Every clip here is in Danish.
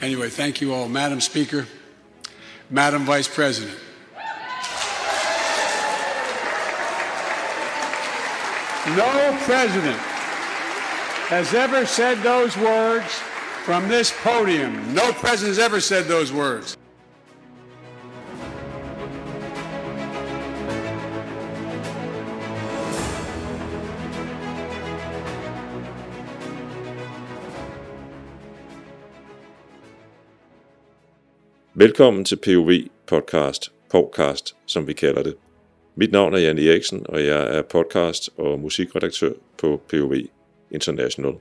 Anyway, thank you all. Madam Speaker, Madam Vice President. No president has ever said those words from this podium. No president has ever said those words. Velkommen til POV Podcast, podcast som vi kalder det. Mit navn er Jan Eriksen, og jeg er podcast og musikredaktør på POV International.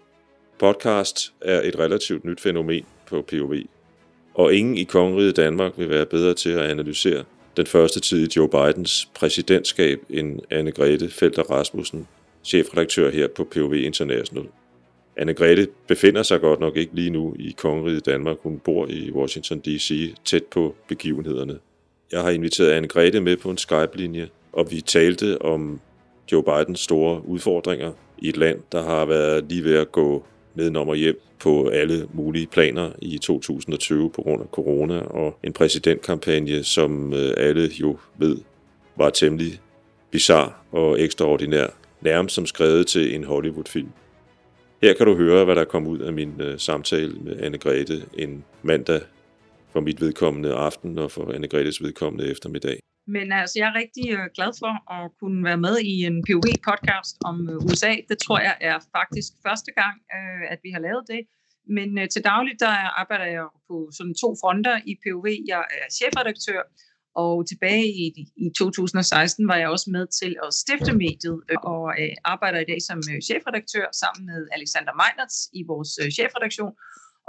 Podcast er et relativt nyt fænomen på POV, og ingen i kongeriget Danmark vil være bedre til at analysere den første tid i Joe Bidens præsidentskab end Anne-Grethe Felter Rasmussen, chefredaktør her på POV International. Anne-Grethe befinder sig godt nok ikke lige nu i kongeriget Danmark. Hun bor i Washington D.C. tæt på begivenhederne. Jeg har inviteret Anne-Grethe med på en Skype-linje, og vi talte om Joe Bidens store udfordringer i et land, der har været lige ved at gå nedenom og hjem på alle mulige planer i 2020 på grund af corona og en præsidentkampagne, som øh, alle jo ved var temmelig bizar og ekstraordinær, nærmest som skrevet til en Hollywood-film. Her kan du høre, hvad der kom ud af min øh, samtale med Anne-Grethe en mandag for mit vedkommende aften og for Anne-Grethes vedkommende eftermiddag. Men altså, jeg er rigtig øh, glad for at kunne være med i en POV-podcast om øh, USA. Det tror jeg er faktisk første gang, øh, at vi har lavet det. Men til dagligt, der arbejder jeg på sådan to fronter i POV. Jeg er chefredaktør og tilbage i, i 2016 var jeg også med til at stifte mediet øh, og øh, arbejder i dag som øh, chefredaktør sammen med Alexander Meinertz i vores øh, chefredaktion.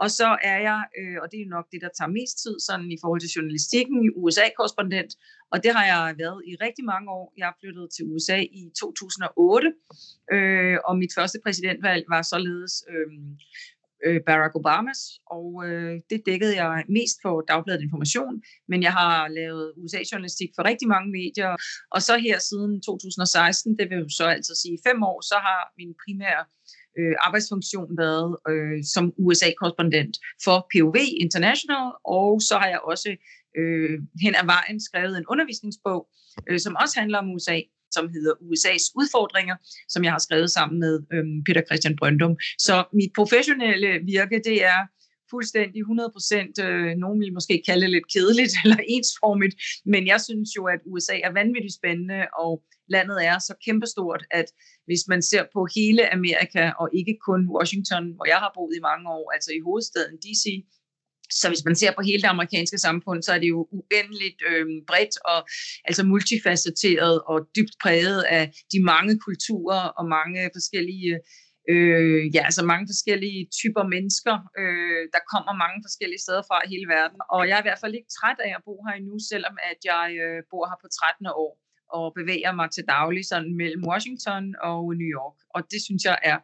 Og så er jeg, øh, og det er nok det, der tager mest tid sådan i forhold til journalistikken, USA-korrespondent. Og det har jeg været i rigtig mange år. Jeg flyttede til USA i 2008, øh, og mit første præsidentvalg var således øh, øh, Barack Obamas, og øh, det dækkede jeg mest for Dagbladet Information, men jeg har lavet USA-journalistik for rigtig mange medier, og så her siden 2016, det vil jo så altså sige fem år, så har min primære øh, arbejdsfunktion været øh, som USA-korrespondent for POV International, og så har jeg også øh, hen ad vejen skrevet en undervisningsbog, øh, som også handler om USA, som hedder USA's udfordringer, som jeg har skrevet sammen med øhm, Peter Christian Brøndum. Så mit professionelle virke, det er fuldstændig 100%, øh, nogen vil måske kalde det lidt kedeligt eller ensformigt, men jeg synes jo, at USA er vanvittigt spændende, og landet er så kæmpestort, at hvis man ser på hele Amerika, og ikke kun Washington, hvor jeg har boet i mange år, altså i hovedstaden DC, så hvis man ser på hele det amerikanske samfund, så er det jo uendeligt øh, bredt og altså multifacetteret og dybt præget af de mange kulturer og mange forskellige øh, ja, altså mange forskellige typer mennesker. Øh, der kommer mange forskellige steder fra i hele verden. Og jeg er i hvert fald ikke træt af at bo her endnu, selvom at jeg øh, bor her på 13 år og bevæger mig til daglig sådan mellem Washington og New York. Og det synes jeg er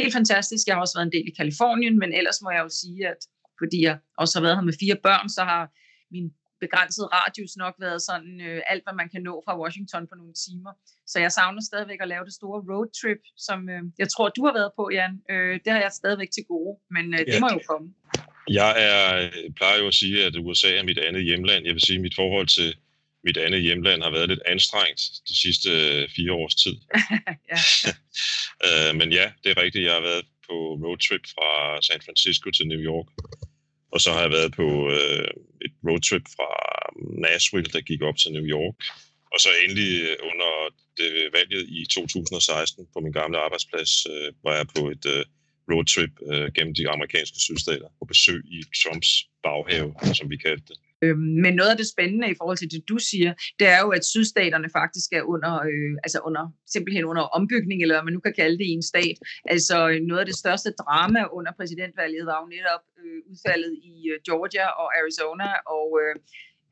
helt fantastisk. Jeg har også været en del i Kalifornien, men ellers må jeg jo sige, at fordi jeg også har været her med fire børn, så har min begrænsede radius nok været sådan øh, alt, hvad man kan nå fra Washington på nogle timer. Så jeg savner stadigvæk at lave det store roadtrip, som øh, jeg tror, du har været på, Jan. Øh, det har jeg stadigvæk til gode, men øh, det ja. må jo komme. Jeg er, plejer jo at sige, at USA er mit andet hjemland. Jeg vil sige, at mit forhold til mit andet hjemland har været lidt anstrengt de sidste øh, fire års tid. ja. øh, men ja, det er rigtigt. Jeg har været på roadtrip fra San Francisco til New York. Og så har jeg været på øh, et roadtrip fra Nashville, der gik op til New York. Og så endelig øh, under det øh, valget i 2016 på min gamle arbejdsplads, øh, var jeg på et øh, roadtrip øh, gennem de amerikanske sydstater på besøg i Trumps baghave, som vi kaldte det. Øhm, men noget af det spændende i forhold til det, du siger, det er jo, at sydstaterne faktisk er under, øh, altså under, simpelthen under ombygning, eller hvad man nu kan kalde det i en stat. Altså øh, noget af det største drama under præsidentvalget var jo netop øh, udfaldet i øh, Georgia og Arizona, og øh,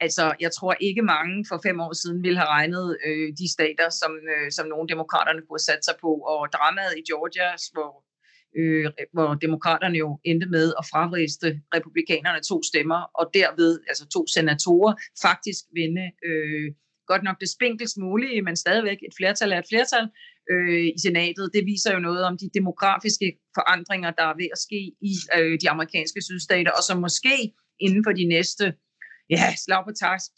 Altså, jeg tror ikke mange for fem år siden ville have regnet øh, de stater, som, øh, som nogle demokraterne kunne have sat sig på. Og dramaet i Georgia, hvor øh, hvor demokraterne jo endte med at fravriste republikanerne to stemmer, og derved, altså to senatorer, faktisk vinde øh, godt nok det spinkelst mulige, men stadigvæk et flertal er et flertal, øh, i senatet, det viser jo noget om de demografiske forandringer, der er ved at ske i øh, de amerikanske sydstater, og som måske inden for de næste, ja, slag på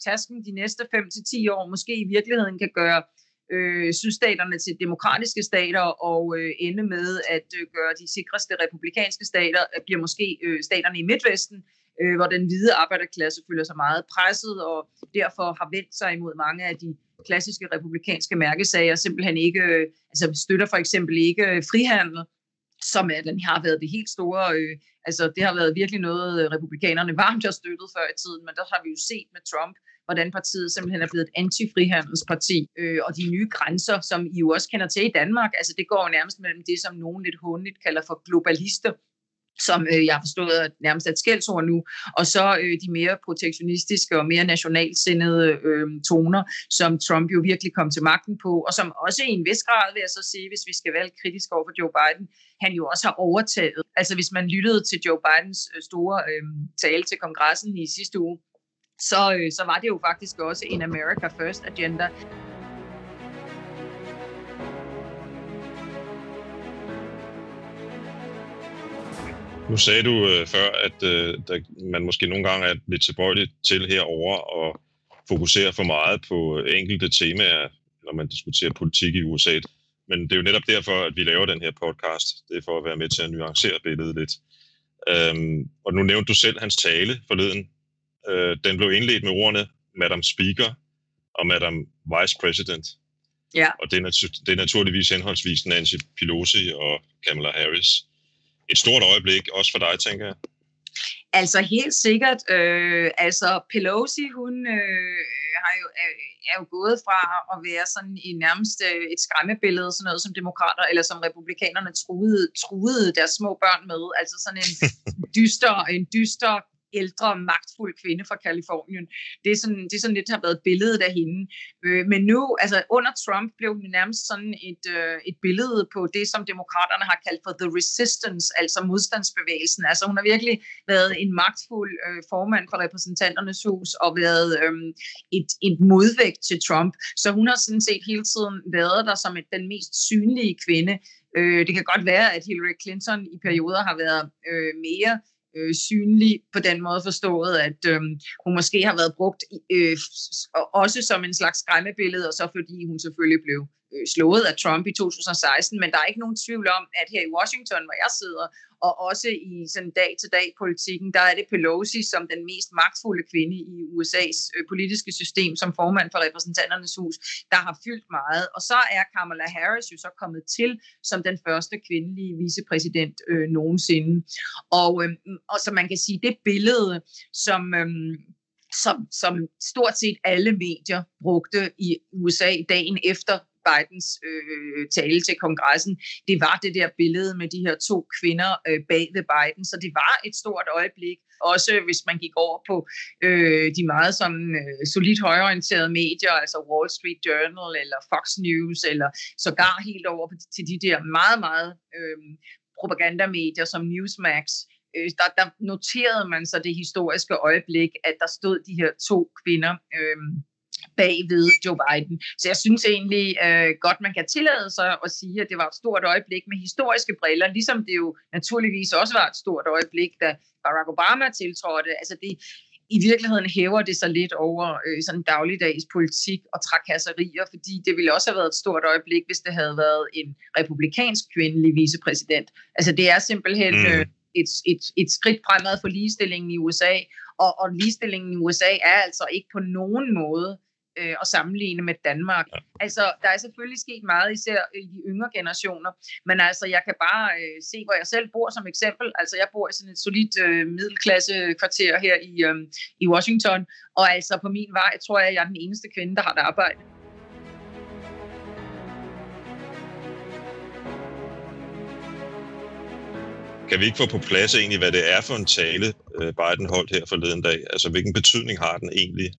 tasken, de næste 5-10 år, måske i virkeligheden kan gøre øh, sydstaterne til demokratiske stater og øh, ende med at øh, gøre de sikreste republikanske stater, øh, bliver måske øh, staterne i Midtvesten, øh, hvor den hvide arbejderklasse føler sig meget presset og derfor har vendt sig imod mange af de klassiske republikanske mærkesager, simpelthen ikke, øh, altså støtter for eksempel ikke øh, frihandel, som er, den har været det helt store, øh, altså det har været virkelig noget, øh, republikanerne varmt har støttet før i tiden, men der har vi jo set med Trump, hvordan partiet simpelthen er blevet et antifrihandelsparti, øh, og de nye grænser, som I jo også kender til i Danmark, altså det går jo nærmest mellem det, som nogen lidt håndligt kalder for globalister, som øh, jeg har forstået nærmest et skældsord nu, og så øh, de mere protektionistiske og mere nationalsindede øh, toner, som Trump jo virkelig kom til magten på, og som også i en vis grad, vil jeg så sige, hvis vi skal være kritisk over for Joe Biden, han jo også har overtaget. Altså hvis man lyttede til Joe Bidens øh, store øh, tale til kongressen i sidste uge, så, øh, så var det jo faktisk også en America First agenda. Nu sagde du øh, før, at øh, der, man måske nogle gange er lidt tilbøjelig til herover og fokusere for meget på øh, enkelte temaer, når man diskuterer politik i USA. Men det er jo netop derfor, at vi laver den her podcast. Det er for at være med til at nuancere billedet lidt. Øhm, og nu nævnte du selv hans tale forleden. Øh, den blev indledt med ordene Madam Speaker og Madam Vice President. Ja. Og det er, natu- det er naturligvis henholdsvis Nancy Pelosi og Kamala Harris et stort øjeblik, også for dig, tænker jeg. Altså helt sikkert. Øh, altså Pelosi, hun øh, har jo, er, er jo gået fra at være sådan i nærmest øh, et skræmmebillede, sådan noget som demokrater eller som republikanerne truede, truede deres små børn med. Altså sådan en dyster, en dyster ældre, magtfuld kvinde fra Kalifornien. Det er sådan, det er sådan lidt, har været billedet af hende. Øh, men nu, altså under Trump, blev hun nærmest sådan et, øh, et billede på det, som demokraterne har kaldt for the resistance, altså modstandsbevægelsen. Altså hun har virkelig været en magtfuld øh, formand for repræsentanternes hus og været øh, et, et modvægt til Trump. Så hun har sådan set hele tiden været der som et, den mest synlige kvinde. Øh, det kan godt være, at Hillary Clinton i perioder har været øh, mere øh, synlig på den måde forstået, at øh, hun måske har været brugt øh, også som en slags skræmmebillede, og så fordi hun selvfølgelig blev Øh, slået af Trump i 2016, men der er ikke nogen tvivl om, at her i Washington, hvor jeg sidder, og også i sådan dag-til-dag-politikken, der er det Pelosi som den mest magtfulde kvinde i USA's øh, politiske system, som formand for repræsentanternes hus, der har fyldt meget. Og så er Kamala Harris jo så kommet til som den første kvindelige vicepræsident øh, nogensinde. Og, øh, og så man kan sige, det billede, som... Øh, som, som stort set alle medier brugte i USA dagen efter Bidens øh, tale til kongressen, det var det der billede med de her to kvinder øh, bag ved Biden, så det var et stort øjeblik. Også hvis man gik over på øh, de meget sådan øh, solidt højorienterede medier, altså Wall Street Journal eller Fox News, eller sågar helt over til de der meget, meget øh, propagandamedier som Newsmax, øh, der, der noterede man så det historiske øjeblik, at der stod de her to kvinder øh, bag ved Joe Biden. Så jeg synes egentlig øh, godt, man kan tillade sig at sige, at det var et stort øjeblik med historiske briller, ligesom det jo naturligvis også var et stort øjeblik, da Barack Obama tiltrådte. Altså det, i virkeligheden hæver det sig lidt over øh, sådan dagligdags politik og trakasserier, fordi det ville også have været et stort øjeblik, hvis det havde været en republikansk kvindelig vicepræsident. Altså det er simpelthen øh, et, et, et skridt fremad for ligestillingen i USA, og, og ligestillingen i USA er altså ikke på nogen måde øh, at sammenligne med Danmark. Ja. Altså, der er selvfølgelig sket meget, især i de yngre generationer, men altså, jeg kan bare øh, se, hvor jeg selv bor som eksempel. Altså, jeg bor i sådan et solidt øh, middelklasse kvarter her i, øh, i Washington, og altså på min vej tror jeg, jeg er den eneste kvinde, der har et arbejde. Kan vi ikke få på plads egentlig, hvad det er for en tale, øh, Biden holdt her forleden dag? Altså, hvilken betydning har den egentlig?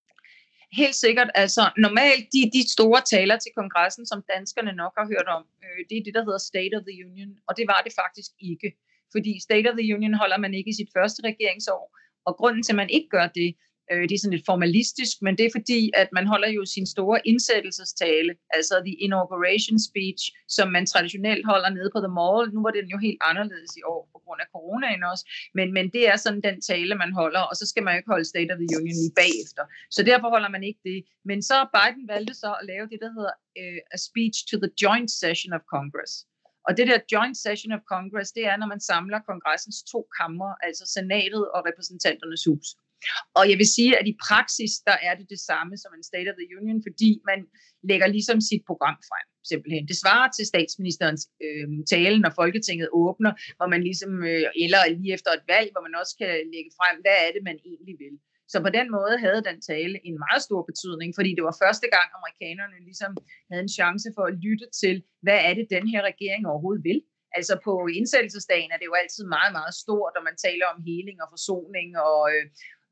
Helt sikkert. Altså, normalt de, de store taler til kongressen, som danskerne nok har hørt om, øh, det er det, der hedder State of the Union, og det var det faktisk ikke. Fordi State of the Union holder man ikke i sit første regeringsår, og grunden til, at man ikke gør det, Øh, det er sådan lidt formalistisk, men det er fordi, at man holder jo sin store indsættelsestale, altså the inauguration speech, som man traditionelt holder nede på The Mall. Nu var den jo helt anderledes i år på grund af coronaen også, men, men det er sådan den tale, man holder, og så skal man jo ikke holde State of the Union lige bagefter. Så derfor holder man ikke det. Men så Biden valgte så at lave det, der hedder uh, a speech to the joint session of Congress. Og det der joint session of Congress, det er, når man samler kongressens to kammer, altså senatet og repræsentanternes hus. Og jeg vil sige, at i praksis, der er det det samme som en State of the Union, fordi man lægger ligesom sit program frem, simpelthen. Det svarer til statsministerens øh, tale, når Folketinget åbner, hvor man ligesom, øh, eller lige efter et valg, hvor man også kan lægge frem, hvad er det, man egentlig vil. Så på den måde havde den tale en meget stor betydning, fordi det var første gang, amerikanerne ligesom havde en chance for at lytte til, hvad er det, den her regering overhovedet vil. Altså på indsættelsesdagen er det jo altid meget, meget stort, og man taler om heling og forsoning og, øh,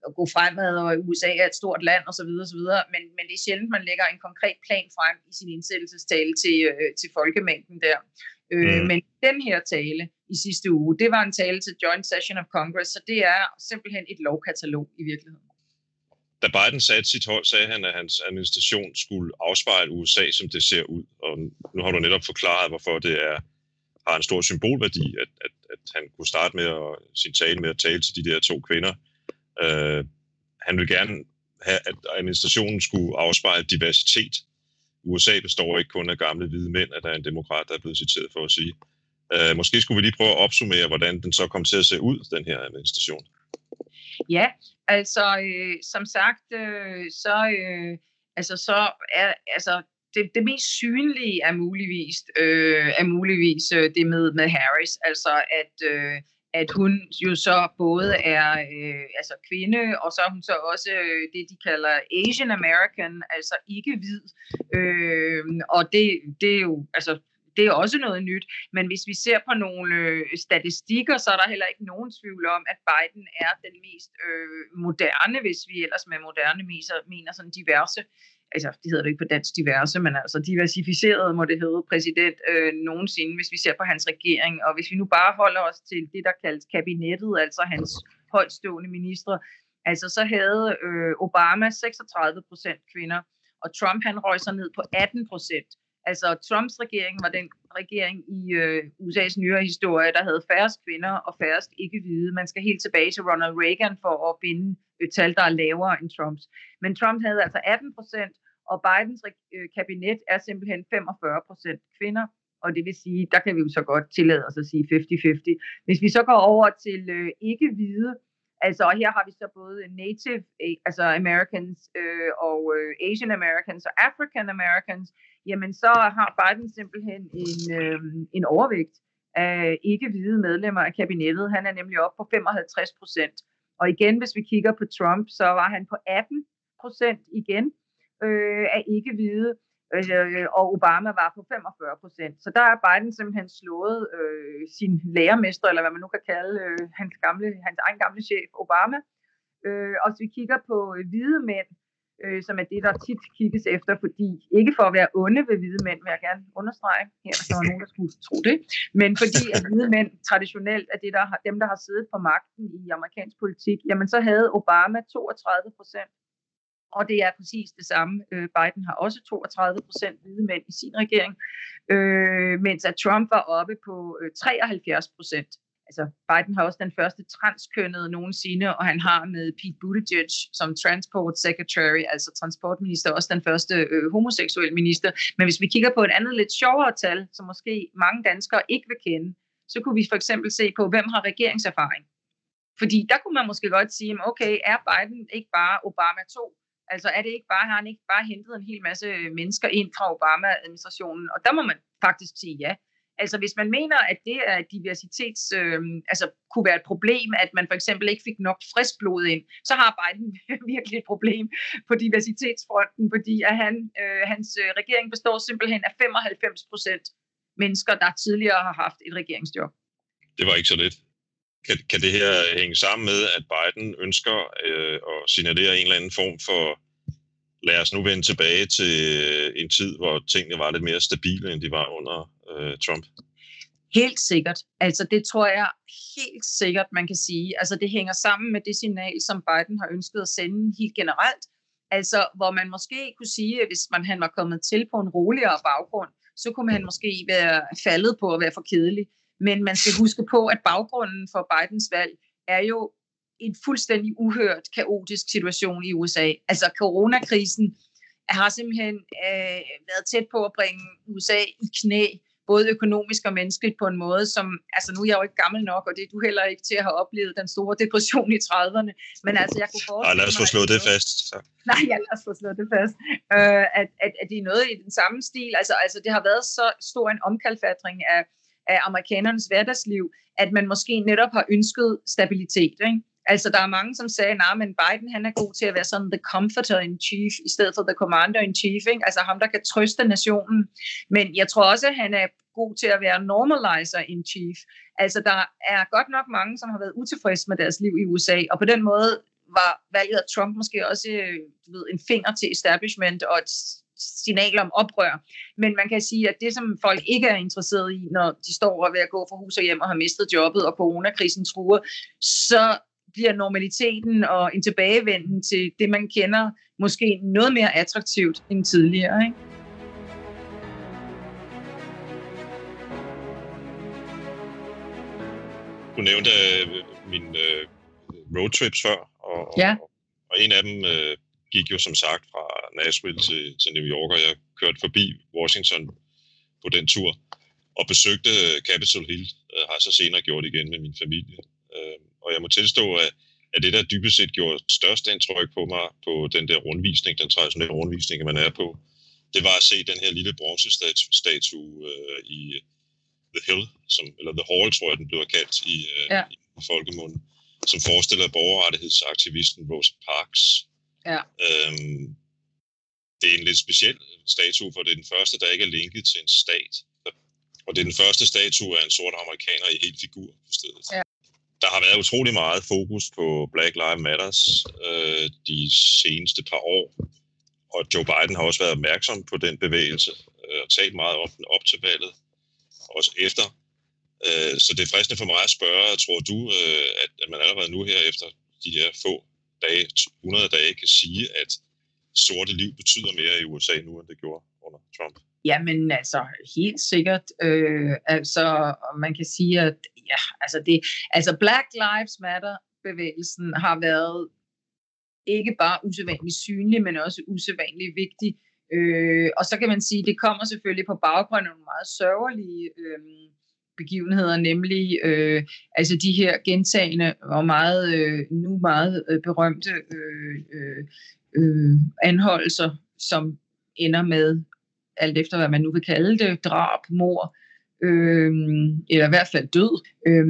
at gå fremad, og USA er et stort land osv. osv. Men, men det er sjældent, man lægger en konkret plan frem i sin indsættelsestale til, øh, til folkemængden der. Øh, mm. Men den her tale i sidste uge, det var en tale til Joint Session of Congress, så det er simpelthen et lovkatalog i virkeligheden. Da Biden satte sit hold, sagde han, at hans administration skulle afspejle USA, som det ser ud. Og nu har du netop forklaret, hvorfor det er har en stor symbolværdi, at, at, at han kunne starte med at, sin tale med at tale til de der to kvinder, Øh, han vil gerne have, at administrationen skulle afspejle diversitet. USA består ikke kun af gamle hvide mænd, at der er en demokrat, der er blevet citeret for at sige. Øh, måske skulle vi lige prøve at opsummere, hvordan den så kom til at se ud, den her administration. Ja, altså øh, som sagt, øh, så, øh, altså, så er altså, det, det mest synlige er muligvis, øh, er muligvis øh, det med, med Harris, altså at øh, at hun jo så både er øh, altså kvinde, og så er hun så også øh, det, de kalder Asian American, altså ikke hvid. Øh, og det, det er jo, altså, det er også noget nyt. Men hvis vi ser på nogle øh, statistikker, så er der heller ikke nogen tvivl om, at Biden er den mest øh, moderne, hvis vi ellers med moderne mener, mener sådan diverse altså det hedder det ikke på dansk diverse, men altså diversificeret må det hedde præsident øh, nogensinde, hvis vi ser på hans regering. Og hvis vi nu bare holder os til det, der kaldes kabinettet, altså hans højtstående ministre, altså så havde øh, Obama 36 procent kvinder, og Trump han røg sig ned på 18 procent. Altså Trumps regering var den regering i øh, USA's nyere historie, der havde færrest kvinder og færrest ikke-hvide. Man skal helt tilbage til Ronald Reagan for at binde et tal, der er lavere end Trumps. Men Trump havde altså 18 procent, og Bidens øh, kabinet er simpelthen 45 procent kvinder. Og det vil sige, der kan vi jo så godt tillade os at sige 50-50. Hvis vi så går over til øh, ikke-hvide, Altså, og her har vi så både Native, eh, altså Americans øh, og øh, Asian Americans og African Americans, jamen så har Biden simpelthen en, øh, en overvægt af ikke-hvide medlemmer af kabinettet. Han er nemlig oppe på 55 procent. Og igen, hvis vi kigger på Trump, så var han på 18 procent igen øh, af ikke-hvide, øh, og Obama var på 45 procent. Så der er Biden simpelthen slået øh, sin lærermester, eller hvad man nu kan kalde øh, hans, gamle, hans egen gamle chef, Obama. Øh, og hvis vi kigger på øh, hvide mænd, øh, som er det, der tit kigges efter, fordi ikke for at være onde ved hvide mænd, vil jeg gerne understrege, her hvis der var nogen, der skulle tro det, men fordi at hvide mænd traditionelt er det, der har, dem, der har siddet på magten i amerikansk politik, jamen så havde Obama 32 procent, og det er præcis det samme. Øh, Biden har også 32 procent hvide mænd i sin regering, øh, mens at Trump var oppe på øh, 73 procent altså Biden har også den første transkønnede nogensinde, og han har med Pete Buttigieg som transport secretary, altså transportminister, også den første øh, homoseksuelle minister. Men hvis vi kigger på et andet lidt sjovere tal, som måske mange danskere ikke vil kende, så kunne vi for eksempel se på, hvem har regeringserfaring. Fordi der kunne man måske godt sige, okay, er Biden ikke bare Obama 2? Altså er det ikke bare, har han ikke bare hentet en hel masse mennesker ind fra Obama-administrationen? Og der må man faktisk sige ja. Altså hvis man mener, at det er diversitets, øh, altså kunne være et problem, at man for eksempel ikke fik nok frisk blod ind, så har Biden virkelig et problem på diversitetsfronten, fordi at han, øh, hans øh, regering består simpelthen af 95 procent mennesker, der tidligere har haft et regeringsjob. Det var ikke så lidt. Kan, kan det her hænge sammen med, at Biden ønsker øh, at signalere en eller anden form for lad os nu vende tilbage til en tid, hvor tingene var lidt mere stabile, end de var under øh, Trump? Helt sikkert. Altså det tror jeg helt sikkert, man kan sige. Altså det hænger sammen med det signal, som Biden har ønsket at sende helt generelt. Altså hvor man måske kunne sige, at hvis man han var kommet til på en roligere baggrund, så kunne han måske være faldet på at være for kedelig. Men man skal huske på, at baggrunden for Bidens valg er jo en fuldstændig uhørt, kaotisk situation i USA. Altså coronakrisen har simpelthen øh, været tæt på at bringe USA i knæ både økonomisk og menneskeligt på en måde, som, altså nu er jeg jo ikke gammel nok, og det er du heller ikke til at have oplevet den store depression i 30'erne, men altså jeg kunne forestille mig... lad os få slået det fast. Så. Nej, ja, lad os få slået det fast. Øh, at, at, at det er noget i den samme stil, altså, altså det har været så stor en omkalfatring af, af amerikanernes hverdagsliv, at man måske netop har ønsket stabilitet, ikke? Altså, der er mange, som sagde, at nah, men Biden han er god til at være sådan the comforter in chief, i stedet for the commander in chief. Ikke? Altså ham, der kan trøste nationen. Men jeg tror også, at han er god til at være normalizer in chief. Altså, der er godt nok mange, som har været utilfredse med deres liv i USA, og på den måde var valget af Trump måske også øh, du ved, en finger til establishment og et signal om oprør. Men man kan sige, at det, som folk ikke er interesseret i, når de står og ved at gå fra hus og hjem og har mistet jobbet, og coronakrisen truer, så bliver normaliteten og en tilbagevenden til det, man kender, måske noget mere attraktivt end tidligere. Ikke? Du nævnte øh, min øh, roadtrips før, og, ja. og, og en af dem øh, gik jo som sagt fra Nashville til, til New York, og jeg kørte forbi Washington på den tur og besøgte Capitol Hill, øh, har jeg så senere gjort igen med min familie. Øh, og jeg må tilstå, at, at det, der dybest set gjorde størst indtryk på mig på den der rundvisning, den traditionelle rundvisning, man er på, det var at se den her lille bronzestatue øh, i The Hill, som, eller The Hall, tror jeg, den blev kaldt i, øh, ja. i folkemunden, som forestiller borgerrettighedsaktivisten Rosa Parks. Ja. Øhm, det er en lidt speciel statue, for det er den første, der ikke er linket til en stat. Og det er den første statue af en sort amerikaner i helt figur på stedet. Ja der har været utrolig meget fokus på Black Lives Matters øh, de seneste par år, og Joe Biden har også været opmærksom på den bevægelse øh, og talt meget om den op til valget, også efter. Øh, så det er fristende for mig at spørge, tror du, øh, at, at man allerede nu her efter de her få dage, 100 dage, kan sige, at sorte liv betyder mere i USA nu, end det gjorde under Trump? Jamen altså, helt sikkert. Øh, altså, man kan sige, at ja, altså, det, altså Black Lives Matter-bevægelsen har været ikke bare usædvanligt synlig, men også usædvanligt vigtig. Øh, og så kan man sige, at det kommer selvfølgelig på baggrund af nogle meget sørgelige øh, begivenheder, nemlig øh, altså de her gentagende og meget øh, nu meget øh, berømte øh, øh, øh, anholdelser, som ender med alt efter hvad man nu vil kalde det, drab, mor, øh, eller i hvert fald død. Øh,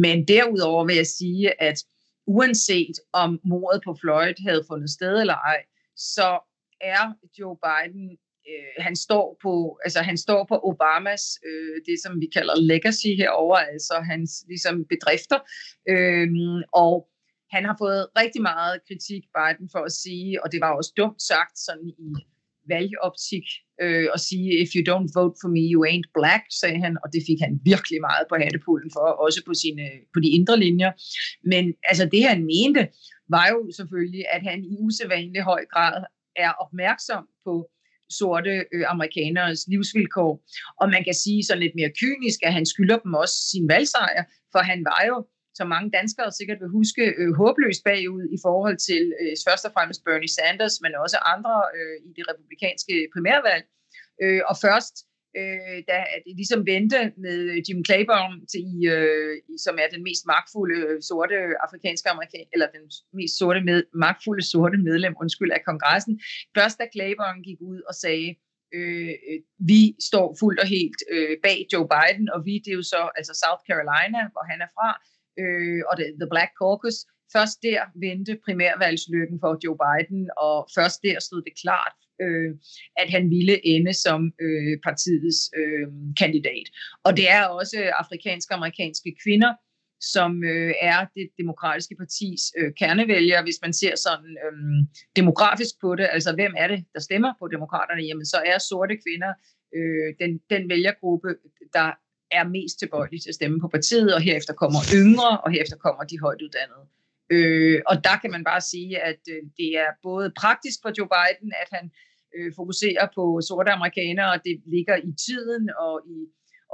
men derudover vil jeg sige, at uanset om mordet på Floyd havde fundet sted eller ej, så er Joe Biden øh, han står på altså han står på Obamas øh, det som vi kalder legacy herover altså hans ligesom bedrifter øh, og han har fået rigtig meget kritik Biden for at sige og det var også dumt sagt sådan i valgoptik øh, og sige, if you don't vote for me, you ain't black, sagde han, og det fik han virkelig meget på hattepullen for, også på, sine, på de indre linjer. Men altså det han mente, var jo selvfølgelig, at han i usædvanlig høj grad er opmærksom på sorte øh, amerikaneres livsvilkår. Og man kan sige så lidt mere kynisk, at han skylder dem også sin valgsejr, for han var jo som mange danskere sikkert vil huske, øh, håbløst bagud i forhold til øh, først og fremmest Bernie Sanders, men også andre øh, i det republikanske primærvalg. Øh, og først, øh, da det ligesom vendte med øh, Jim Claiborne, til, øh, som er den mest magtfulde øh, sorte afrikanske amerikan eller den mest sorte med, magtfulde sorte medlem, undskyld, af kongressen. Først da Claiborne gik ud og sagde, øh, øh, vi står fuldt og helt øh, bag Joe Biden, og vi, det er jo så altså South Carolina, hvor han er fra, øh, og det, The Black Caucus. Først der vendte primærvalgslykken for Joe Biden, og først der stod det klart, øh, at han ville ende som øh, partiets øh, kandidat. Og det er også afrikanske og amerikanske kvinder, som øh, er det demokratiske partis øh, kernevælger, hvis man ser sådan øh, demografisk på det. Altså, hvem er det, der stemmer på demokraterne? Jamen, så er sorte kvinder øh, den, den vælgergruppe, der er mest tilbøjelige til at stemme på partiet, og herefter kommer yngre, og herefter kommer de højt uddannede. Øh, og der kan man bare sige, at øh, det er både praktisk for Joe Biden, at han øh, Øh, fokuserer på sorte amerikanere, og det ligger i tiden og i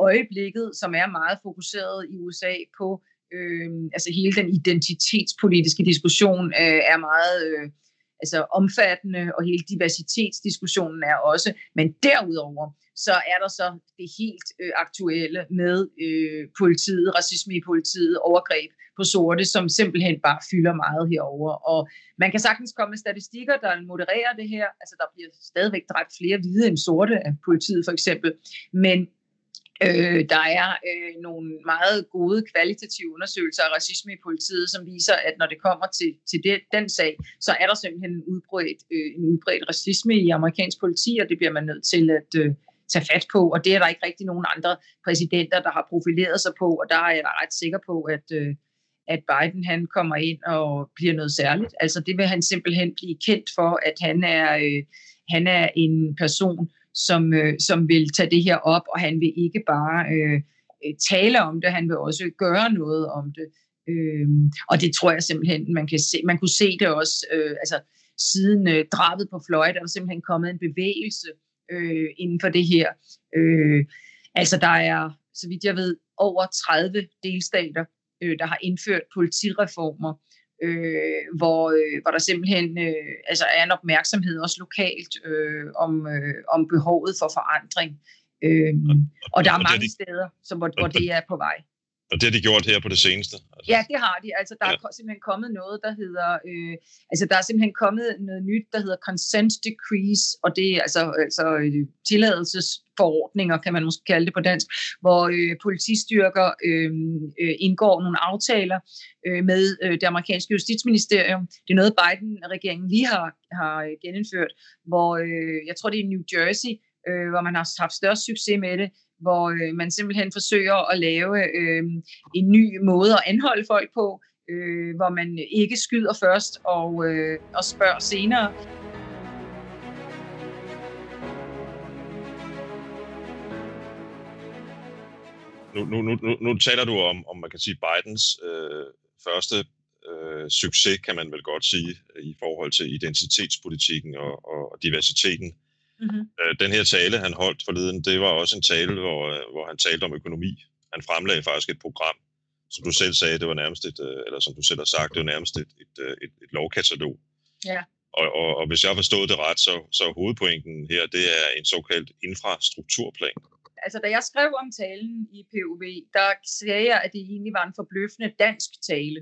øjeblikket, som er meget fokuseret i USA på, øh, altså hele den identitetspolitiske diskussion øh, er meget øh, altså omfattende, og hele diversitetsdiskussionen er også, men derudover, så er der så det helt øh, aktuelle med øh, politiet, racisme i politiet, overgreb på sorte, som simpelthen bare fylder meget herover. Og man kan sagtens komme med statistikker, der modererer det her. Altså der bliver stadigvæk dræbt flere hvide end sorte af politiet for eksempel. Men Øh, der er øh, nogle meget gode kvalitative undersøgelser af racisme i politiet, som viser, at når det kommer til, til det, den sag, så er der simpelthen en udbredt, øh, en udbredt racisme i amerikansk politi, og det bliver man nødt til at, øh, tage fat på, og det er der ikke rigtig nogen andre præsidenter, der har profileret sig på, og der er jeg da ret sikker på, at, øh, at Biden han kommer ind og bliver noget særligt. Altså det vil han simpelthen blive kendt for, at han er, øh, han er en person, som, øh, som vil tage det her op, og han vil ikke bare øh, øh tale om det, han vil også gøre noget om det. Øh, og det tror jeg simpelthen, man kan se. Man kunne se det også, øh, altså siden øh, drabet på Floyd, er der simpelthen kommet en bevægelse øh, inden for det her. Øh, altså der er, så vidt jeg ved, over 30 delstater, øh, der har indført politireformer, øh, hvor, øh, hvor der simpelthen øh, altså er en opmærksomhed også lokalt øh, om, øh, om behovet for forandring. Øh, og der er mange steder, så, hvor, hvor det er på vej. Og det har de gjort her på det seneste? Altså. Ja, det har de. Altså, der ja. er simpelthen kommet noget, der hedder... Øh, altså, der er simpelthen kommet noget nyt, der hedder consent decrees, og det er altså, altså øh, tilladelsesforordninger, kan man måske kalde det på dansk, hvor øh, politistyrker øh, øh, indgår nogle aftaler øh, med øh, det amerikanske justitsministerium. Det er noget, Biden-regeringen lige har, har genindført, hvor øh, jeg tror, det er i New Jersey, øh, hvor man har haft størst succes med det, hvor øh, man simpelthen forsøger at lave øh, en ny måde at anholde folk på, øh, hvor man ikke skyder først og, øh, og spørger senere. Nu, nu, nu, nu taler du om, om man kan sige Bidens øh, første øh, succes, kan man vel godt sige, i forhold til identitetspolitikken og, og diversiteten Mm-hmm. Den her tale, han holdt forleden, det var også en tale, hvor, øh, hvor han talte om økonomi. Han fremlagde faktisk et program, som du selv sagde, det var nærmest et, øh, eller som du selv har sagt, det var nærmest et, et, et, et lovkatalog. Ja. Og, og, og hvis jeg har forstået det ret, så, så hovedpointen her, det er en såkaldt infrastrukturplan. Altså, da jeg skrev om talen i POV, der sagde jeg, at det egentlig var en forbløffende dansk tale.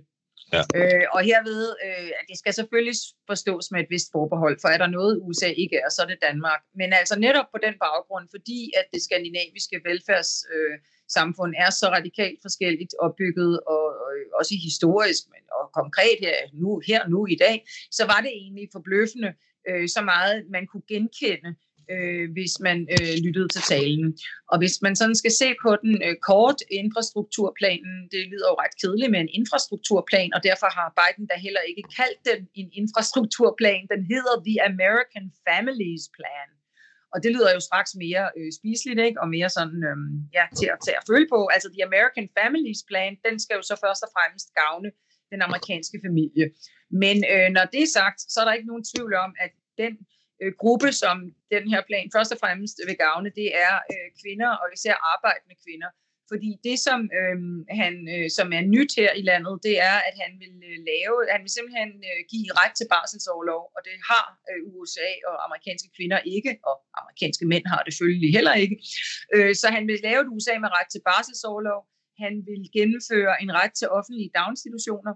Ja. Øh, og herved, øh, det skal selvfølgelig forstås med et vist forbehold, for er der noget USA ikke er, så er det Danmark. Men altså netop på den baggrund, fordi at det skandinaviske velfærdssamfund øh, er så radikalt forskelligt opbygget, og, og øh, også historisk, men og konkret her nu, her nu i dag, så var det egentlig forbløffende, øh, så meget man kunne genkende øh, hvis man øh, lyttede til talen. Og hvis man sådan skal se på den øh, kort infrastrukturplanen, det lyder jo ret kedeligt med en infrastrukturplan, og derfor har Biden da heller ikke kaldt den en infrastrukturplan. Den hedder The American Families Plan. Og det lyder jo straks mere øh, spiseligt, ikke? og mere sådan, øh, ja, til at, til at føle på. Altså, The American Families Plan, den skal jo så først og fremmest gavne den amerikanske familie. Men øh, når det er sagt, så er der ikke nogen tvivl om, at den øh, gruppe, som den her plan først og fremmest vil gavne, det er øh, kvinder, og især arbejdende kvinder. Fordi det, som, øh, han, øh, som er nyt her i landet, det er, at han vil øh, lave, han vil simpelthen øh, give ret til barselsårlov, og det har øh, USA og amerikanske kvinder ikke, og amerikanske mænd har det selvfølgelig heller ikke. Øh, så han vil lave et USA med ret til barselsårlov, Han vil gennemføre en ret til offentlige daginstitutioner,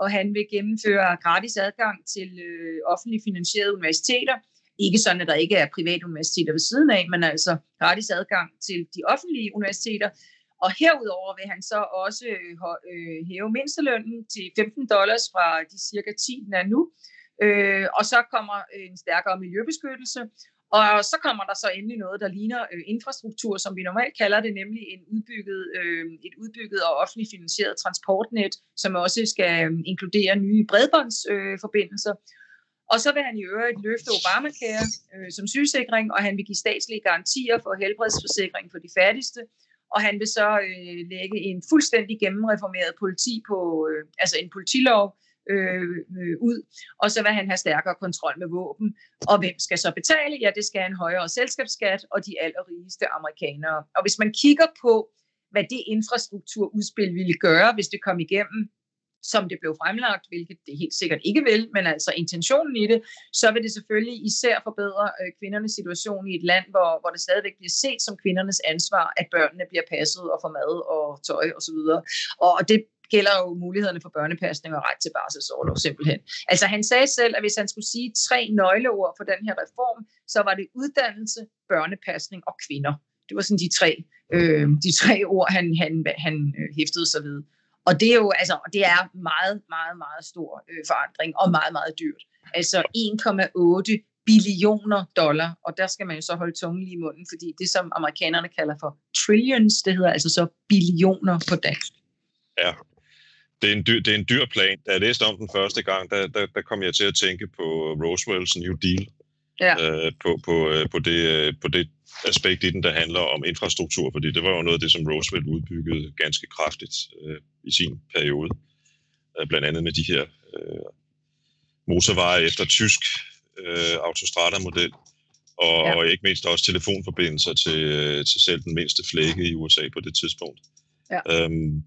og han vil gennemføre gratis adgang til øh, offentligt finansierede universiteter, ikke sådan, at der ikke er private universiteter ved siden af, men altså gratis adgang til de offentlige universiteter. Og herudover vil han så også øh, øh hæve mindstelønnen til 15 dollars fra de cirka 10, den er nu. Øh, og så kommer øh, en stærkere miljøbeskyttelse. Og så kommer der så endelig noget, der ligner øh, infrastruktur, som vi normalt kalder det, nemlig en udbygget, øh, et udbygget og offentligt finansieret transportnet, som også skal øh, inkludere nye bredbåndsforbindelser. Øh, og så vil han i øvrigt løfte Obamacare øh, som sygesikring, og han vil give statslige garantier for helbredsforsikring for de fattigste. og han vil så øh, lægge en fuldstændig gennemreformeret politi på, øh, altså en politilov, øh, øh, ud, og så vil han have stærkere kontrol med våben. Og hvem skal så betale? Ja, det skal en højere selskabsskat og de allerrigeste amerikanere. Og hvis man kigger på, hvad det infrastrukturudspil ville gøre, hvis det kom igennem, som det blev fremlagt, hvilket det helt sikkert ikke vil, men altså intentionen i det, så vil det selvfølgelig især forbedre øh, kvindernes situation i et land, hvor, hvor det stadigvæk bliver set som kvindernes ansvar, at børnene bliver passet og får mad og tøj osv. Og, og det gælder jo mulighederne for børnepasning og ret til barselsårlov simpelthen. Altså han sagde selv, at hvis han skulle sige tre nøgleord for den her reform, så var det uddannelse, børnepasning og kvinder. Det var sådan de tre, øh, de tre ord, han, han, han øh, hæftede sig ved. Og det er jo altså, det er meget, meget, meget stor øh, forandring og meget, meget dyrt. Altså 1,8 billioner dollar, og der skal man jo så holde tungen lige i munden, fordi det, som amerikanerne kalder for trillions, det hedder altså så billioner på dansk. Ja, det er en dyr, det er en dyr plan. Da jeg læste om den første gang, der, der, der kom jeg til at tænke på Roosevelts New Deal. Ja. Øh, på, på, øh, på, det, øh, på det aspekt i den, der handler om infrastruktur, fordi det var jo noget af det, som Roosevelt udbyggede ganske kraftigt øh, i sin periode. Øh, blandt andet med de her øh, motorveje efter tysk øh, autostrada-model, og, ja. og ikke mindst også telefonforbindelser til, øh, til selv den mindste flække i USA på det tidspunkt. Ja. Øhm,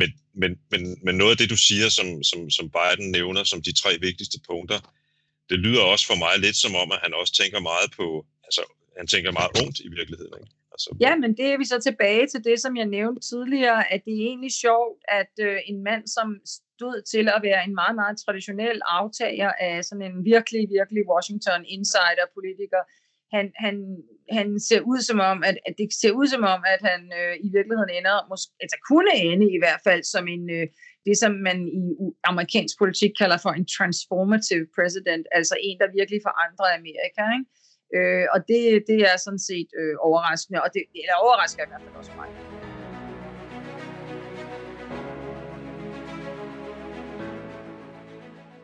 men, men, men, men noget af det, du siger, som, som, som Biden nævner som de tre vigtigste punkter, det lyder også for mig lidt som om, at han også tænker meget på, altså han tænker meget ungt i virkeligheden. Ikke? Altså, ja, men det er vi så tilbage til det, som jeg nævnte tidligere, at det er egentlig sjovt, at øh, en mand, som stod til at være en meget, meget traditionel aftager af sådan en virkelig, virkelig Washington insider-politiker, han, han, han ser ud som om, at, at det ser ud som om, at han øh, i virkeligheden ender, måske, altså kunne ende i hvert fald som en, øh, det som man i amerikansk politik kalder for en transformative president, altså en, der virkelig forandrer Amerika. Ikke? Øh, og det, det er sådan set øh, overraskende, og det eller overrasker i hvert fald også mig.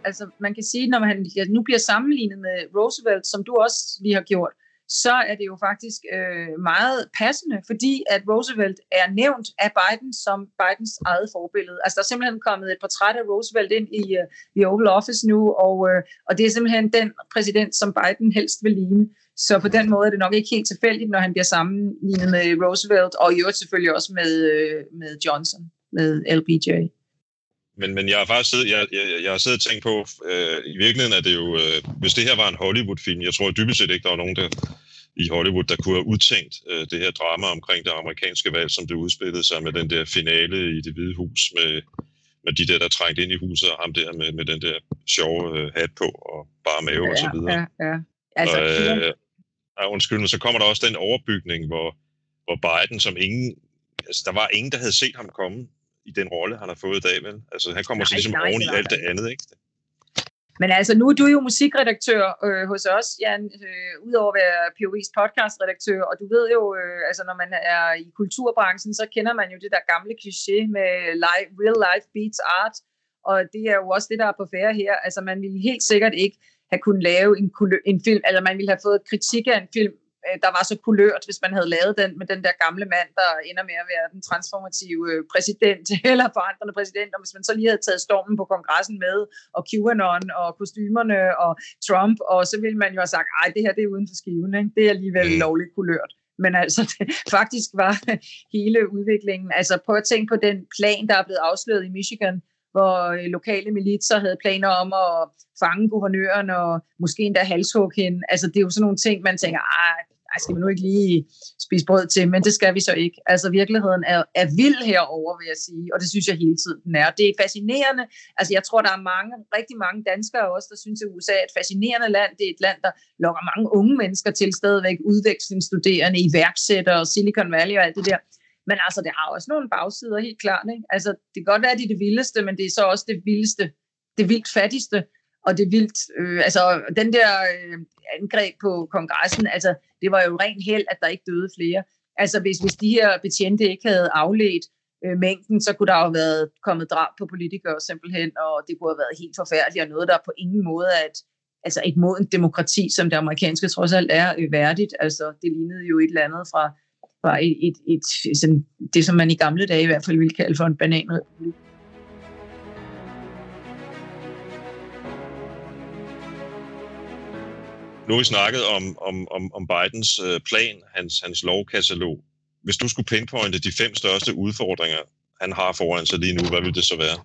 Altså man kan sige, når man nu bliver sammenlignet med Roosevelt, som du også lige har gjort, så er det jo faktisk øh, meget passende, fordi at Roosevelt er nævnt af Biden som Bidens eget forbillede. Altså der er simpelthen kommet et portræt af Roosevelt ind i, uh, i Oval Office nu, og, uh, og det er simpelthen den præsident, som Biden helst vil ligne. Så på den måde er det nok ikke helt tilfældigt, når han bliver sammenlignet med Roosevelt, og i øvrigt selvfølgelig også med, uh, med Johnson, med LBJ. Men, men jeg har faktisk siddet, jeg, jeg, jeg har siddet og tænkt på, øh, i virkeligheden er det jo, øh, hvis det her var en Hollywood-film, jeg tror dybest set ikke, der var nogen der, i Hollywood, der kunne have udtænkt øh, det her drama omkring det amerikanske valg, som det udspillede sig med den der finale i det hvide hus, med, med de der, der trængte ind i huset, og ham der med, med den der sjove øh, hat på, og bare mave ja, og så videre. Ja, ja. Altså, og, øh, ja, undskyld, men så kommer der også den overbygning, hvor, hvor Biden, som ingen, altså der var ingen, der havde set ham komme i den rolle, han har fået i dag, vel? Altså, han kommer nej, så ligesom nej, oven i alt det andet, ikke? Men altså, nu er du jo musikredaktør øh, hos os, Jan, øh, udover at være POV's podcastredaktør, og du ved jo, øh, altså når man er i kulturbranchen, så kender man jo det der gamle kliché med live, real life beats art, og det er jo også det, der er på færre her. Altså, man ville helt sikkert ikke have kunnet lave en, en film, eller man ville have fået kritik af en film, der var så kulørt, hvis man havde lavet den med den der gamle mand, der ender med at være den transformative øh, præsident, eller forandrende præsident, og hvis man så lige havde taget stormen på kongressen med, og QAnon, og kostymerne, og Trump, og så ville man jo have sagt, ej, det her det er uden for skiven, ikke? det er alligevel mm. lovligt kulørt. Men altså, det, faktisk var hele udviklingen, altså prøv at tænke på den plan, der er blevet afsløret i Michigan, hvor øh, lokale militser havde planer om at fange guvernøren og måske endda halshugge hende. Altså, det er jo sådan nogle ting, man tænker, ej, nej, skal vi nu ikke lige spise brød til, men det skal vi så ikke. Altså virkeligheden er, er vild herover, vil jeg sige, og det synes jeg hele tiden den er. Det er fascinerende. Altså jeg tror, der er mange, rigtig mange danskere også, der synes, at USA er et fascinerende land. Det er et land, der lokker mange unge mennesker til stadigvæk, udvekslingsstuderende, iværksættere, Silicon Valley og alt det der. Men altså, det har også nogle bagsider, helt klart. Ikke? Altså, det kan godt være, at de er det vildeste, men det er så også det vildeste, det vildt fattigste, og det vildt, øh, altså den der øh, angreb på kongressen, altså det var jo ren held, at der ikke døde flere. Altså hvis, hvis de her betjente ikke havde afledt øh, mængden, så kunne der jo have været kommet drab på politikere simpelthen, og det kunne have været helt forfærdeligt, og noget, der på ingen måde er et, altså et modent demokrati, som det amerikanske trods alt er øh, værdigt. Altså det lignede jo et eller andet fra var et, et, et, sådan, det, som man i gamle dage i hvert fald ville kalde for en bananrepublik. Nu har vi snakket om, om, om, om Bidens øh, plan, hans, hans lovkatalog. Hvis du skulle pinpointe de fem største udfordringer, han har foran sig lige nu, hvad vil det så være?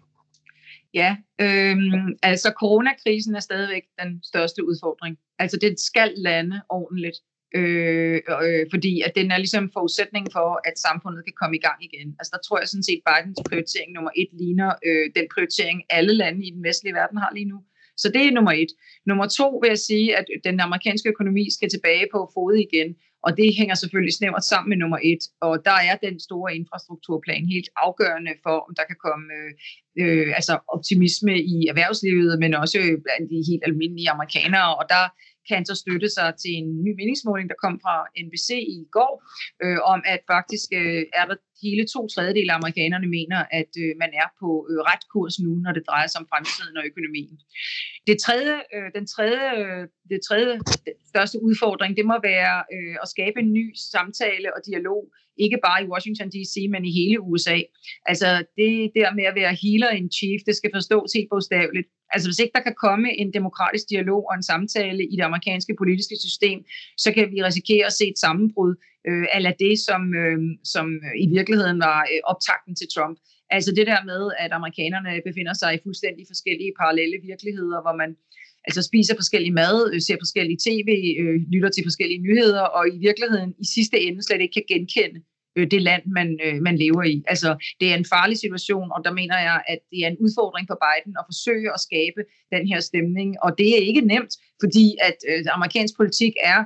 Ja, øh, altså coronakrisen er stadigvæk den største udfordring. Altså det skal lande ordentligt, øh, øh, fordi at den er ligesom forudsætningen for, at samfundet kan komme i gang igen. Altså der tror jeg sådan set, Bidens prioritering nummer et ligner øh, den prioritering, alle lande i den vestlige verden har lige nu. Så det er nummer et. Nummer to vil jeg sige, at den amerikanske økonomi skal tilbage på fod igen. Og det hænger selvfølgelig snævert sammen med nummer et. Og der er den store infrastrukturplan helt afgørende for, om der kan komme øh, øh, altså optimisme i erhvervslivet, men også blandt de helt almindelige amerikanere. Og der kan så støtte sig til en ny meningsmåling, der kom fra NBC i går, øh, om at faktisk øh, er der hele to tredjedel af amerikanerne mener, at øh, man er på øh, ret kurs nu, når det drejer sig om fremtiden og økonomien. Det tredje, øh, den tredje, øh, det tredje største udfordring, det må være øh, at skabe en ny samtale og dialog, ikke bare i Washington D.C., men i hele USA. Altså det der med at være healer in chief, det skal forstås helt bogstaveligt. Altså hvis ikke der kan komme en demokratisk dialog og en samtale i det amerikanske politiske system, så kan vi risikere at se et sammenbrud øh, af det, som, øh, som i virkeligheden var øh, optakten til Trump. Altså det der med, at amerikanerne befinder sig i fuldstændig forskellige parallelle virkeligheder, hvor man altså spiser forskellig mad, øh, ser forskellige tv, øh, lytter til forskellige nyheder, og i virkeligheden i sidste ende slet ikke kan genkende øh, det land, man, øh, man lever i. Altså, det er en farlig situation, og der mener jeg, at det er en udfordring for Biden at forsøge at skabe den her stemning, og det er ikke nemt, fordi at øh, amerikansk politik er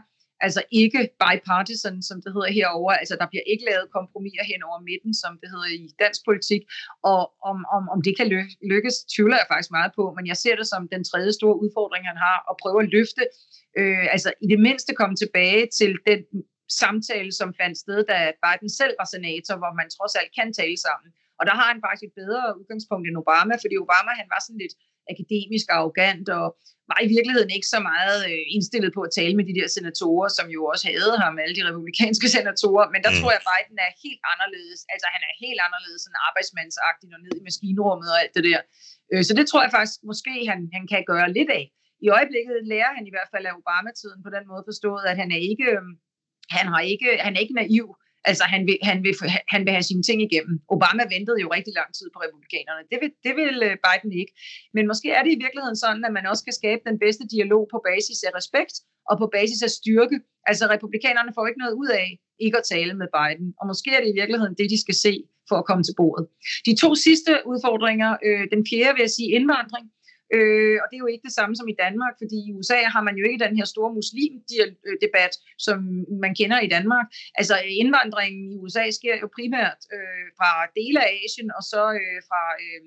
altså ikke bipartisan, som det hedder herover. Altså der bliver ikke lavet kompromiser hen over midten, som det hedder i dansk politik. Og om, om, om det kan lykkes, tvivler jeg faktisk meget på, men jeg ser det som den tredje store udfordring, han har, at prøve at løfte, øh, altså i det mindste komme tilbage til den samtale, som fandt sted, da Biden selv var senator, hvor man trods alt kan tale sammen. Og der har han faktisk et bedre udgangspunkt end Obama, fordi Obama han var sådan lidt akademisk og arrogant, og var i virkeligheden ikke så meget øh, indstillet på at tale med de der senatorer, som jo også havde ham, alle de republikanske senatorer, men der mm. tror jeg, at Biden er helt anderledes. Altså han er helt anderledes sådan arbejdsmandsagtig og ned i maskinrummet og alt det der. Øh, så det tror jeg faktisk måske, han, han kan gøre lidt af. I øjeblikket lærer han i hvert fald af Obama-tiden på den måde forstået, at han er ikke, øh, han har ikke, han er ikke naiv. Altså, han vil, han, vil, han vil have sine ting igennem. Obama ventede jo rigtig lang tid på republikanerne. Det vil, det vil øh, Biden ikke. Men måske er det i virkeligheden sådan, at man også kan skabe den bedste dialog på basis af respekt og på basis af styrke. Altså, republikanerne får ikke noget ud af ikke at tale med Biden. Og måske er det i virkeligheden det, de skal se for at komme til bordet. De to sidste udfordringer, øh, den fjerde vil jeg sige indvandring. Øh, og det er jo ikke det samme som i Danmark, fordi i USA har man jo ikke den her store muslimdebat, som man kender i Danmark. Altså indvandringen i USA sker jo primært øh, fra dele af Asien og så øh, fra øh,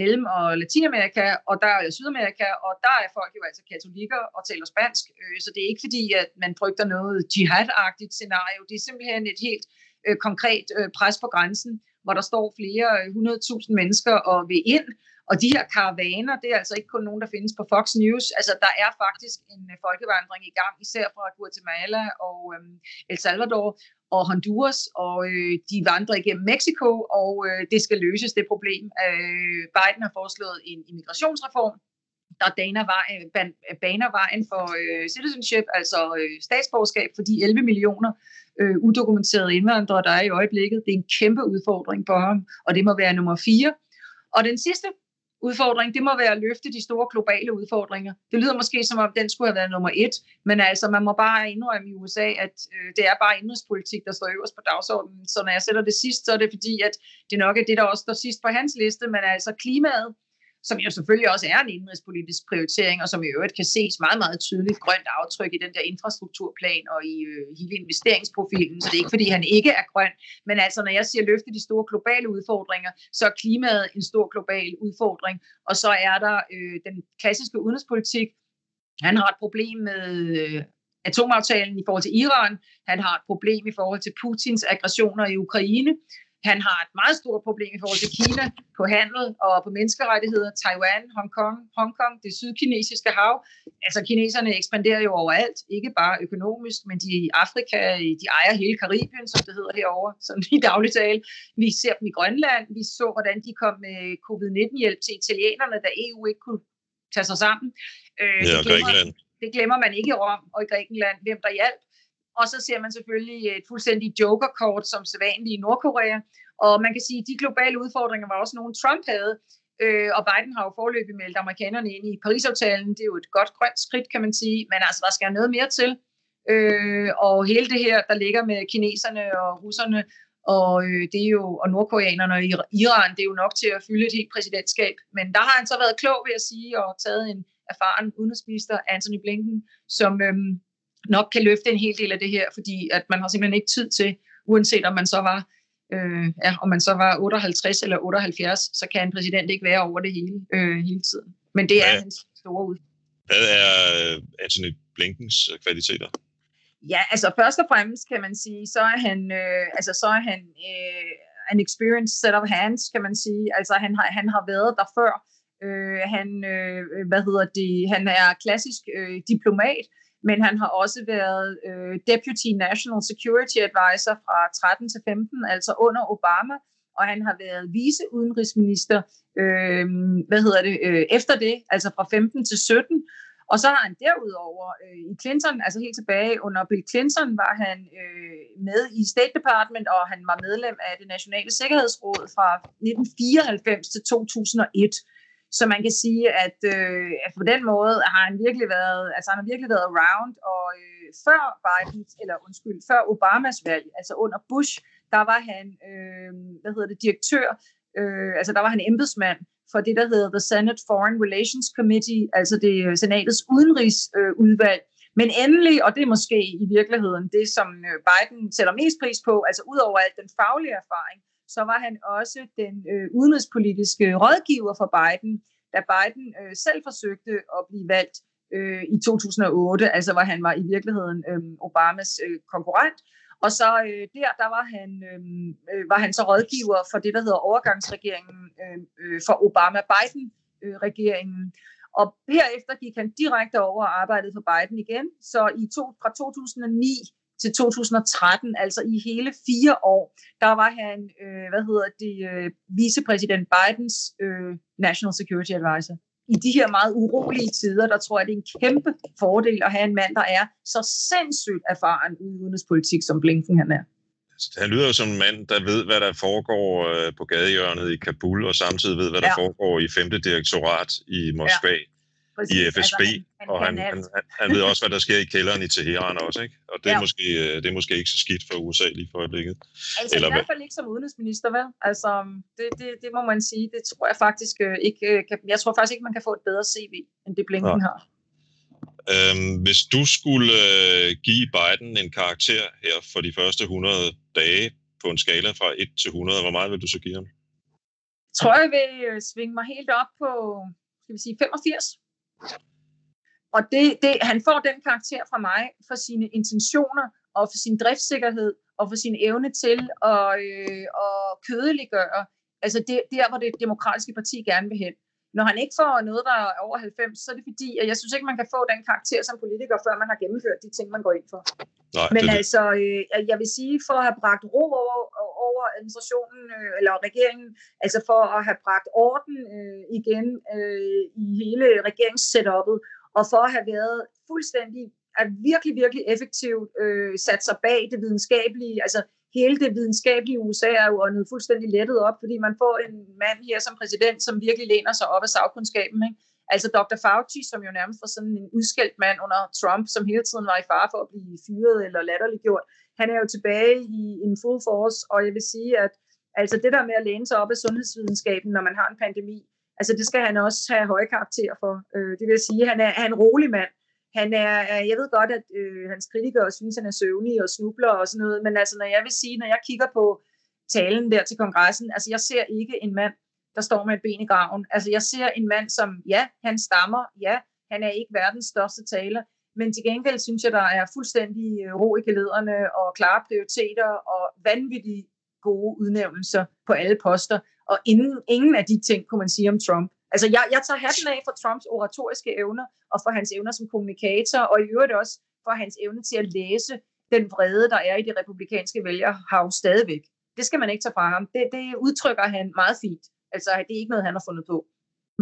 Mellem- og Latinamerika, og der er Sydamerika, og der er folk jo altså katolikker og taler spansk. Øh, så det er ikke fordi, at man frygter noget jihad-agtigt scenario. Det er simpelthen et helt øh, konkret øh, pres på grænsen, hvor der står flere 100.000 mennesker og vil ind, og de her karavaner, det er altså ikke kun nogen, der findes på Fox News. Altså, der er faktisk en øh, folkevandring i gang, især fra Guatemala og øhm, El Salvador og Honduras, og øh, de vandrer igennem Mexico, og øh, det skal løses, det problem. Øh, Biden har foreslået en immigrationsreform, der daner vejen, baner vejen for øh, citizenship, altså øh, statsborgerskab for de 11 millioner øh, udokumenterede indvandrere, der er i øjeblikket. Det er en kæmpe udfordring for ham, og det må være nummer fire. Og den sidste udfordring, det må være at løfte de store globale udfordringer. Det lyder måske som om, den skulle have været nummer et, men altså, man må bare indrømme i USA, at øh, det er bare indrigspolitik, der står øverst på dagsordenen. Så når jeg sætter det sidst, så er det fordi, at det nok er det, der også står sidst på hans liste, men altså klimaet, som jo selvfølgelig også er en indrigspolitisk prioritering, og som i øvrigt kan ses meget, meget tydeligt grønt aftryk i den der infrastrukturplan og i øh, hele investeringsprofilen. Så det er ikke, fordi han ikke er grøn, men altså når jeg siger løfte de store globale udfordringer, så er klimaet en stor global udfordring, og så er der øh, den klassiske udenrigspolitik. Han har et problem med øh, atomaftalen i forhold til Iran. Han har et problem i forhold til Putins aggressioner i Ukraine. Han har et meget stort problem i forhold til Kina på handel og på menneskerettigheder, Taiwan, Hongkong, Hongkong, det sydkinesiske hav. Altså kineserne ekspanderer jo overalt, ikke bare økonomisk, men de i Afrika, de ejer hele Karibien, som det hedder herovre, som i daglig tale. Vi ser dem i Grønland, vi så, hvordan de kom med covid-19-hjælp til italienerne, da EU ikke kunne tage sig sammen. Øh, ja, det, glemmer, det glemmer man ikke i Rom og i Grækenland, hvem der hjalp. Og så ser man selvfølgelig øh, et fuldstændig jokerkort som sædvanligt i Nordkorea. Og man kan sige, at de globale udfordringer var også nogle, Trump havde. Øh, og Biden har jo forløbig meldt amerikanerne ind i Paris-aftalen. Det er jo et godt grønt skridt, kan man sige. Men altså, der skal noget mere til. Øh, og hele det her, der ligger med kineserne og russerne, og øh, det er jo, og nordkoreanerne og Iran, det er jo nok til at fylde et helt præsidentskab. Men der har han så været klog ved at sige, og taget en erfaren udenrigsminister, Anthony Blinken, som øhm, nok kan løfte en hel del af det her, fordi at man har simpelthen ikke tid til, uanset om man så var øh, ja, om man så var 58 eller 78, så kan en præsident ikke være over det hele øh, hele tiden. Men det er ja. hans store ud. Hvad er øh, Anthony Blinkens øh, kvaliteter? Ja, altså først og fremmest kan man sige, så er han, øh, altså så er han øh, an experienced set of hands, kan man sige. Altså han har, han har været der før. Øh, han, øh, hvad hedder det, han er klassisk øh, diplomat, men han har også været øh, Deputy National Security Advisor fra 13 til 15, altså under Obama, og han har været vice udenrigsminister, øh, hvad hedder det, øh, efter det, altså fra 15 til 17, og så har han derudover øh, i Clinton, altså helt tilbage under Bill Clinton, var han øh, med i State Department, og han var medlem af det nationale sikkerhedsråd fra 1994 til 2001. Så man kan sige, at, øh, at på den måde har han virkelig været, altså han har virkelig været around, og øh, før Biden, eller undskyld, før Obamas valg, altså under Bush, der var han, øh, hvad hedder det, direktør, øh, altså der var han embedsmand for det, der hedder The Senate Foreign Relations Committee, altså det øh, senatets udenrigsudvalg. Øh, Men endelig, og det er måske i virkeligheden det, som øh, Biden sætter mest pris på, altså ud over alt den faglige erfaring, så var han også den øh, udenrigspolitiske rådgiver for Biden, da Biden øh, selv forsøgte at blive valgt øh, i 2008, altså hvor han var i virkeligheden øh, Obamas øh, konkurrent. Og så øh, der, der var han, øh, øh var han så rådgiver for det, der hedder overgangsregeringen øh, øh, for Obama-Biden-regeringen. Og herefter gik han direkte over og arbejdede for Biden igen. Så i to, fra 2009 til 2013, altså i hele fire år, der var han, øh, hvad hedder det, øh, vicepræsident Bidens øh, National Security Advisor i de her meget urolige tider, der tror jeg, det er en kæmpe fordel at have en mand, der er så sindssygt erfaren i udenrigspolitik, som Blinken han er. Altså, han lyder jo som en mand, der ved, hvad der foregår øh, på gadehjørnet i Kabul, og samtidig ved, hvad der ja. foregår i 5. direktorat i Moskva. Ja Præcis. i FSB, altså, han, og han, han, han, han ved også, hvad der sker i kælderen i Teheran også, ikke? Og det er, ja. måske, øh, det er måske ikke så skidt for USA lige for øjeblikket. Altså Eller i hvert fald ikke som udenrigsminister, vel? Altså, det, det, det må man sige. Det tror jeg faktisk øh, ikke øh, kan, Jeg tror faktisk ikke, man kan få et bedre CV, end det Blinken ja. har. Øhm, hvis du skulle give Biden en karakter her for de første 100 dage på en skala fra 1 til 100, hvor meget vil du så give ham? Jeg tror, jeg vil svinge mig helt op på skal vi sige 85. Og det, det, han får den karakter fra mig for sine intentioner og for sin driftssikkerhed og for sin evne til at, øh, at kødeliggøre, altså det, der, hvor det demokratiske parti gerne vil hen. Når han ikke får noget, der er over 90, så er det fordi, at jeg synes ikke, man kan få den karakter som politiker, før man har gennemført de ting, man går ind for. Nej, Men det, altså, øh, jeg vil sige, for at have bragt ro over, over administrationen øh, eller regeringen, altså for at have bragt orden øh, igen øh, i hele regeringssetupet, og for at have været fuldstændig, at virkelig, virkelig effektivt øh, sat sig bag det videnskabelige, altså hele det videnskabelige USA er jo åndet fuldstændig lettet op, fordi man får en mand her som præsident, som virkelig læner sig op af sagkundskaben. Ikke? Altså Dr. Fauci, som jo nærmest var sådan en udskældt mand under Trump, som hele tiden var i fare for at blive fyret eller latterliggjort. Han er jo tilbage i en full force, og jeg vil sige, at altså det der med at læne sig op af sundhedsvidenskaben, når man har en pandemi, altså det skal han også have høje karakter for. Øh, det vil sige, at han er, han er en rolig mand. Han er, øh, jeg ved godt, at øh, hans kritikere synes, at han er søvnig og snubler og sådan noget, men altså når jeg vil sige, når jeg kigger på talen der til kongressen, altså jeg ser ikke en mand, der står med et ben i graven. Altså jeg ser en mand, som ja, han stammer, ja, han er ikke verdens største taler, men til gengæld synes jeg, der er fuldstændig øh, ro i gelederne og klare prioriteter og vanvittige gode udnævnelser på alle poster, og ingen, ingen af de ting kunne man sige om Trump. Altså, jeg, jeg tager hatten af for Trumps oratoriske evner, og for hans evner som kommunikator, og i øvrigt også for hans evne til at læse den vrede, der er i det republikanske vælgerhav stadigvæk. Det skal man ikke tage fra ham. Det, det udtrykker han meget fint. Altså, det er ikke noget, han har fundet på.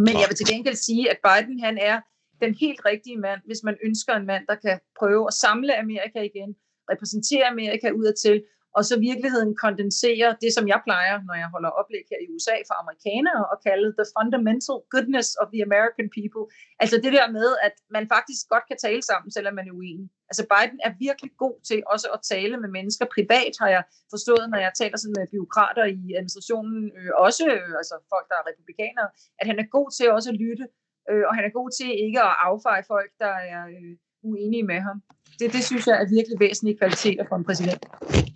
Men jeg vil til gengæld sige, at Biden han er den helt rigtige mand, hvis man ønsker en mand, der kan prøve at samle Amerika igen, repræsentere Amerika udadtil, og så virkeligheden kondenserer det, som jeg plejer, når jeg holder oplæg her i USA for amerikanere, og kalde the fundamental goodness of the American people. Altså det der med, at man faktisk godt kan tale sammen, selvom man er uenig. Altså Biden er virkelig god til også at tale med mennesker privat, har jeg forstået, når jeg taler sådan med byråkrater i administrationen, øh, også øh, altså folk, der er republikanere, at han er god til også at lytte, øh, og han er god til ikke at affeje folk, der er øh, uenige med ham det, det synes jeg er virkelig væsentlige kvaliteter for en præsident.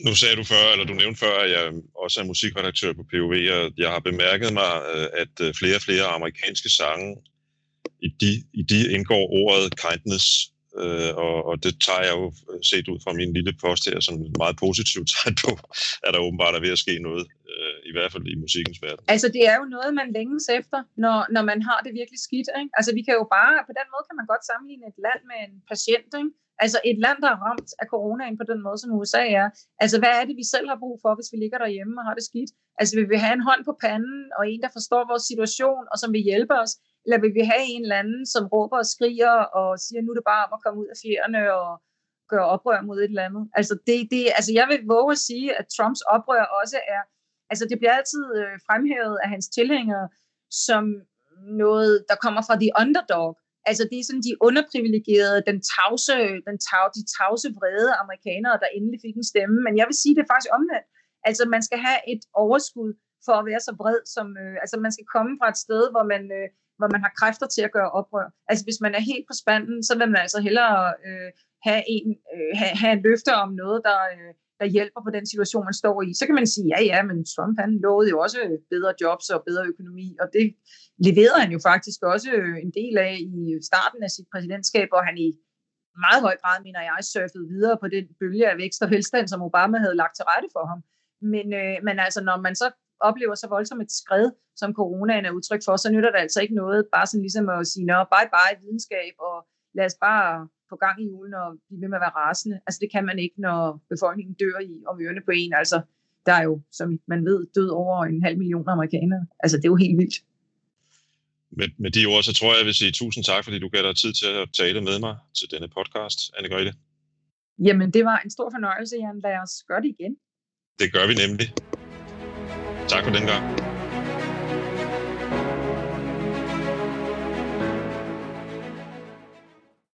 Nu sagde du før, eller du nævnte før, at jeg også er musikredaktør på POV, og jeg har bemærket mig, øh, at øh, flere og flere amerikanske sange, i de, i de indgår ordet kindness, øh, og, og det tager jeg jo øh, set ud fra min lille post her som et meget positivt tegn på, at der åbenbart er ved at ske noget, øh, i hvert fald i musikkens verden. Altså det er jo noget, man længes efter, når, når man har det virkelig skidt. Ikke? Altså vi kan jo bare, på den måde kan man godt sammenligne et land med en patient, ikke? Altså et land, der er ramt af coronaen på den måde, som USA er. Altså hvad er det, vi selv har brug for, hvis vi ligger derhjemme og har det skidt? Altså vil vi have en hånd på panden, og en, der forstår vores situation, og som vil hjælpe os? Eller vil vi have en eller anden, som råber og skriger, og siger, nu er det bare om at komme ud af fjerne og gøre oprør mod et eller andet? Altså, det, det, altså jeg vil våge at sige, at Trumps oprør også er, altså det bliver altid øh, fremhævet af hans tilhængere, som noget, der kommer fra the underdog. Altså det er sådan de underprivilegerede, den tavse, den tav, de tavse vrede amerikanere, der endelig fik en stemme. Men jeg vil sige, det er faktisk omvendt. Altså man skal have et overskud for at være så bred, som, øh, altså man skal komme fra et sted, hvor man, øh, hvor man har kræfter til at gøre oprør. Altså hvis man er helt på spanden, så vil man altså hellere øh, have, en, øh, have, have en løfte om noget, der, øh, der hjælper på den situation, man står i. Så kan man sige, ja ja, men Trump han lovede jo også bedre jobs og bedre økonomi, og det leverede han jo faktisk også øh, en del af i starten af sit præsidentskab, og han i meget høj grad, mener jeg, surfede videre på den bølge af vækst og velstand, som Obama havde lagt til rette for ham. Men, øh, men altså, når man så oplever så voldsomt et skred, som coronaen er udtryk for, så nytter det altså ikke noget bare sådan ligesom at sige, nå, bye bye videnskab, og lad os bare få gang i julen og blive ved med at være rasende. Altså det kan man ikke, når befolkningen dør i om ørerne på en. Altså der er jo, som man ved, død over en halv million amerikanere. Altså det er jo helt vildt. Med, med de ord, så tror jeg, jeg vil sige tusind tak, fordi du gav dig tid til at tale med mig til denne podcast, Anne Grete. Jamen, det var en stor fornøjelse, Jan. Lad os gøre det igen. Det gør vi nemlig. Tak for den gang.